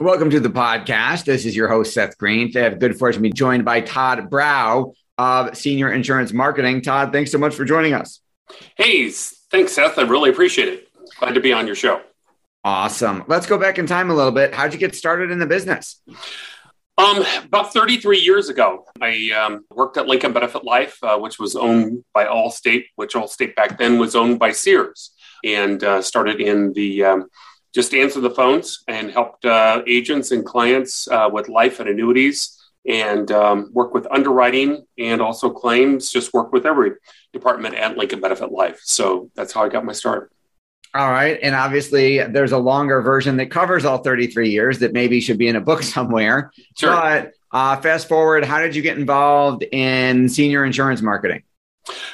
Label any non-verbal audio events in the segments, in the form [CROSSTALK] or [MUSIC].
Welcome to the podcast. This is your host, Seth Greene. Today I have good fortune to be joined by Todd Brauch of Senior Insurance Marketing. Todd, thanks so much for joining us. Hey, thanks, Seth. I really appreciate it. Glad to be on your show. Awesome. Let's go back in time a little bit. How'd you get started in the business? Um, about 33 years ago, I um, worked at Lincoln Benefit Life, uh, which was owned by Allstate, which Allstate back then was owned by Sears, and uh, started in the um, just answer the phones and helped uh, agents and clients uh, with life and annuities and um, work with underwriting and also claims, just work with every department at Lincoln Benefit Life. So that's how I got my start. All right. And obviously, there's a longer version that covers all 33 years that maybe should be in a book [LAUGHS] somewhere. Sure. But uh, fast forward, how did you get involved in senior insurance marketing?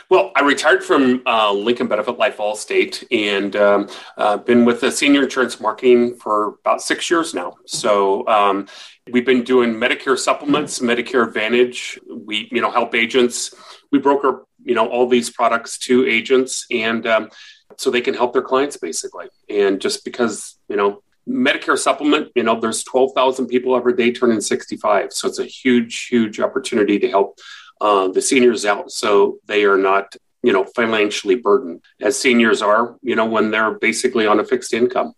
Well, I retired from uh, Lincoln Benefit Life Allstate and um, uh, been with the senior insurance marketing for about six years now. So um, we've been doing Medicare supplements, Medicare Advantage. We, you know, help agents. We broker, you know, all these products to agents, and um, so they can help their clients basically. And just because, you know, Medicare supplement, you know, there's 12,000 people every day turning 65. So it's a huge, huge opportunity to help uh, the seniors out so they are not you know financially burdened as seniors are you know when they're basically on a fixed income.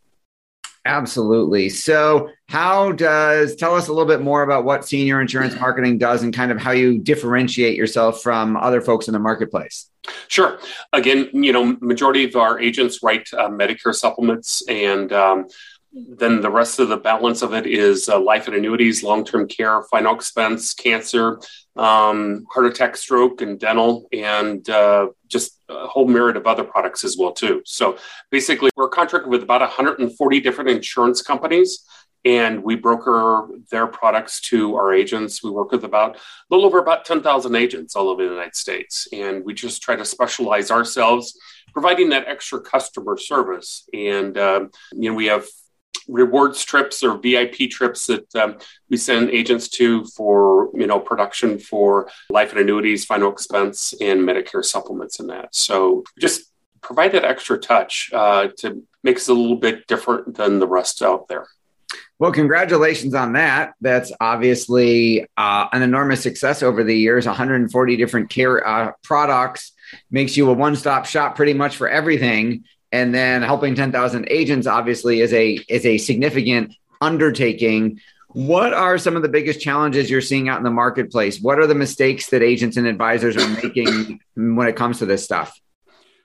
Absolutely. So how does tell us a little bit more about what senior insurance marketing does and kind of how you differentiate yourself from other folks in the marketplace. Sure. Again, you know, majority of our agents write uh, Medicare supplements, and um, then the rest of the balance of it is uh, life and annuities, long term care, final expense, cancer, um, heart attack, stroke, and dental, and uh, just a whole myriad of other products as well too. So basically, we're contracted with about 140 different insurance companies, and we broker their products to our agents. We work with about a little over about 10,000 agents all over the United States, and we just try to specialize ourselves, providing that extra customer service. And um, you know, we have rewards trips or VIP trips that um, we send agents to for you know production for life and annuities, final expense, and Medicare supplements and that. So just provide that extra touch uh, to make us a little bit different than the rest out there. Well, congratulations on that. That's obviously uh, an enormous success over the years. 140 different care uh, products makes you a one-stop shop pretty much for everything and then helping 10,000 agents obviously is a is a significant undertaking. What are some of the biggest challenges you're seeing out in the marketplace? What are the mistakes that agents and advisors are making when it comes to this stuff?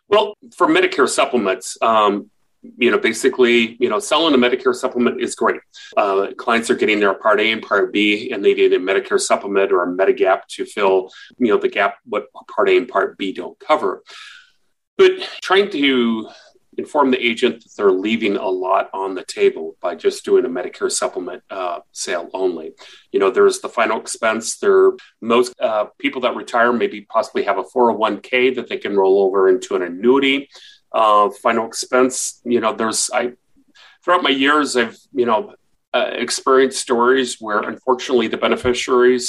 Well for medicare supplements um, you know basically you know selling a medicare supplement is great. Uh, clients are getting their part a and part b and they need a medicare supplement or a medigap to fill you know the gap what part a and part b don't cover. But trying to inform the agent that they're leaving a lot on the table by just doing a Medicare supplement uh, sale only. You know, there's the final expense. There, most uh, people that retire maybe possibly have a 401k that they can roll over into an annuity. Uh, final expense. You know, there's I throughout my years, I've you know uh, experienced stories where unfortunately the beneficiaries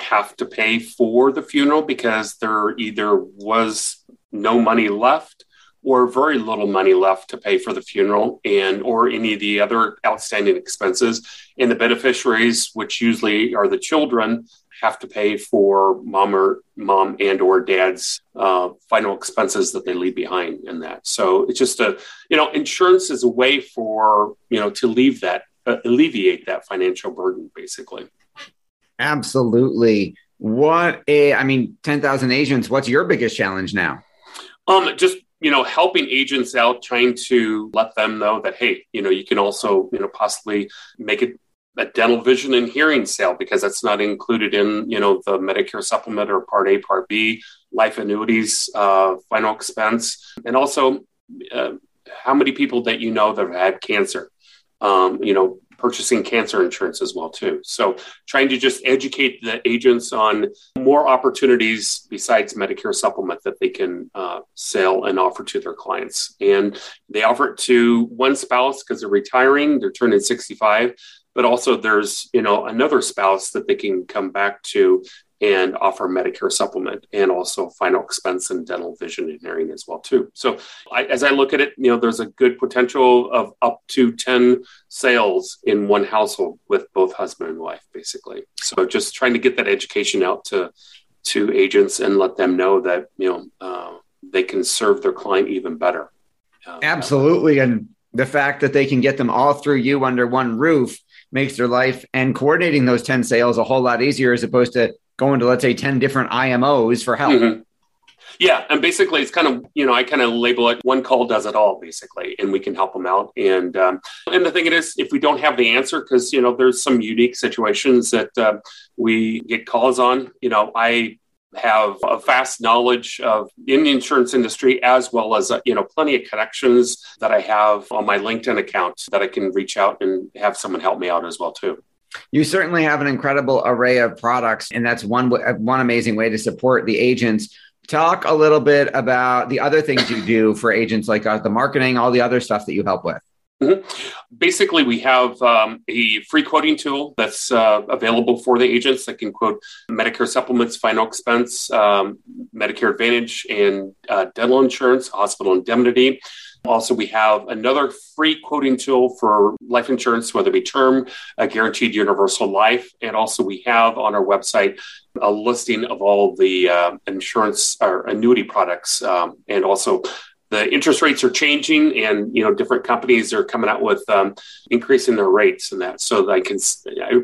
have to pay for the funeral because there either was no money left or very little money left to pay for the funeral and or any of the other outstanding expenses. And the beneficiaries which usually are the children have to pay for mom or mom and or dad's uh, final expenses that they leave behind in that. So it's just a you know insurance is a way for you know to leave that uh, alleviate that financial burden basically. Absolutely. What a i mean 10,000 agents what's your biggest challenge now? Um, just you know, helping agents out, trying to let them know that, hey, you know, you can also, you know, possibly make it a dental vision and hearing sale because that's not included in, you know, the Medicare supplement or Part A, Part B, life annuities, uh, final expense, and also uh, how many people that you know that have had cancer. Um, you know, purchasing cancer insurance as well too. So trying to just educate the agents on more opportunities besides Medicare supplement that they can uh, sell and offer to their clients. And they offer it to one spouse because they're retiring, they're turning 65 but also there's you know another spouse that they can come back to and offer Medicare supplement and also final expense and dental vision and hearing as well too. So I, as I look at it, you know, there's a good potential of up to 10 sales in one household with both husband and wife, basically. So just trying to get that education out to, to agents and let them know that, you know, uh, they can serve their client even better. Uh, Absolutely. And the fact that they can get them all through you under one roof makes their life and coordinating those 10 sales a whole lot easier as opposed to going to let's say 10 different IMOs for help. Mm-hmm. Yeah, and basically it's kind of you know I kind of label it one call does it all basically, and we can help them out. And um, and the thing is, if we don't have the answer, because you know there's some unique situations that uh, we get calls on. You know, I have a vast knowledge of in the insurance industry as well as uh, you know plenty of connections that I have on my LinkedIn account that I can reach out and have someone help me out as well too. You certainly have an incredible array of products, and that's one one amazing way to support the agents. Talk a little bit about the other things you do for agents, like uh, the marketing, all the other stuff that you help with. Mm-hmm. Basically, we have um, a free quoting tool that's uh, available for the agents that can quote Medicare supplements, final expense, um, Medicare Advantage, and uh, dental insurance, hospital indemnity. Also, we have another free quoting tool for life insurance, whether it be term, a guaranteed universal life. And also, we have on our website a listing of all the uh, insurance or annuity products. Um, and also, the interest rates are changing, and you know different companies are coming out with um, increasing their rates and that. So I can I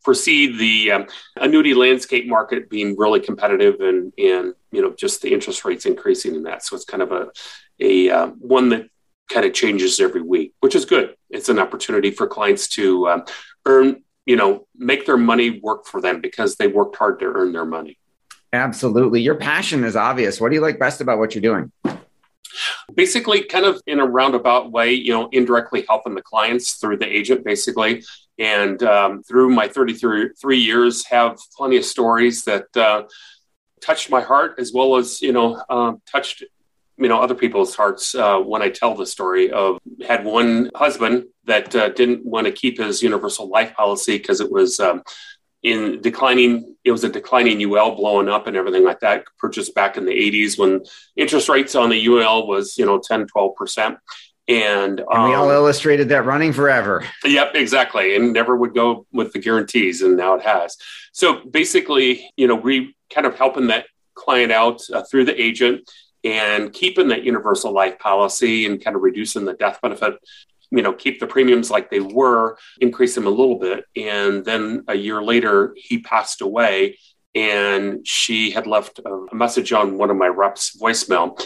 foresee the um, annuity landscape market being really competitive, and and you know just the interest rates increasing in that. So it's kind of a a uh, one that kind of changes every week, which is good. It's an opportunity for clients to um, earn, you know, make their money work for them because they worked hard to earn their money. Absolutely. Your passion is obvious. What do you like best about what you're doing? Basically, kind of in a roundabout way, you know, indirectly helping the clients through the agent, basically. And um, through my 33 years, have plenty of stories that uh, touched my heart as well as, you know, uh, touched you know other people's hearts uh, when I tell the story of had one husband that uh, didn't want to keep his universal life policy because it was um, in declining it was a declining UL blowing up and everything like that purchased back in the 80s when interest rates on the UL was you know 10 12% and, um, and we all um, illustrated that running forever. Yep exactly. And never would go with the guarantees and now it has. So basically you know we kind of helping that client out uh, through the agent and keeping that universal life policy and kind of reducing the death benefit you know keep the premiums like they were increase them a little bit. And then a year later he passed away and she had left a message on one of my reps voicemail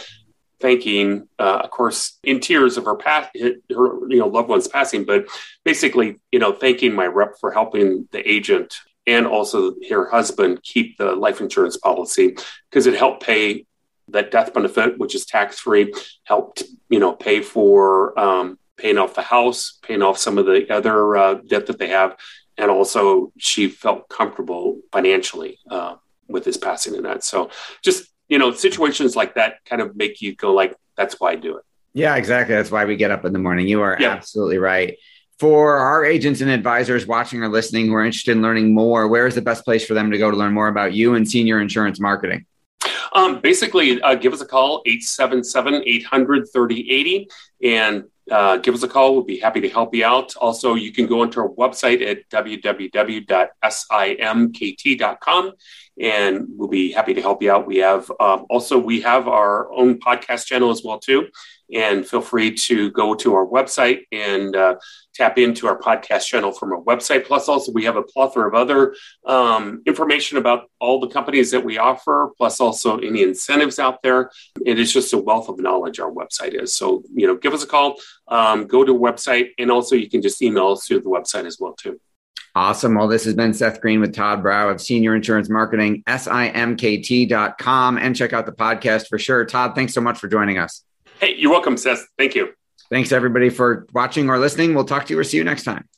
thanking uh, of course in tears of her past her you know loved ones passing but basically you know thanking my rep for helping the agent and also her husband keep the life insurance policy because it helped pay that death benefit, which is tax free, helped you know pay for um, paying off the house, paying off some of the other uh, debt that they have, and also she felt comfortable financially uh, with his passing and that. So just you know situations like that kind of make you go like, that's why I do it. Yeah, exactly. That's why we get up in the morning. You are yeah. absolutely right. For our agents and advisors watching or listening who are interested in learning more, where is the best place for them to go to learn more about you and senior insurance marketing? Um, basically, uh, give us a call, 877 800 3080, and uh, give us a call. We'll be happy to help you out. Also, you can go onto our website at www.simkt.com and we'll be happy to help you out. We have um, also we have our own podcast channel as well too, and feel free to go to our website and uh, tap into our podcast channel from our website. Plus, also we have a plethora of other um, information about all the companies that we offer, plus also any incentives out there. It is just a wealth of knowledge. Our website is so you know give us a call, um, go to website, and also you can just email us through the website as well too. Awesome. Well, this has been Seth Greene with Todd Brauch of Senior Insurance Marketing, simkt.com, and check out the podcast for sure. Todd, thanks so much for joining us. Hey, you're welcome, Seth. Thank you. Thanks, everybody, for watching or listening. We'll talk to you or see you next time.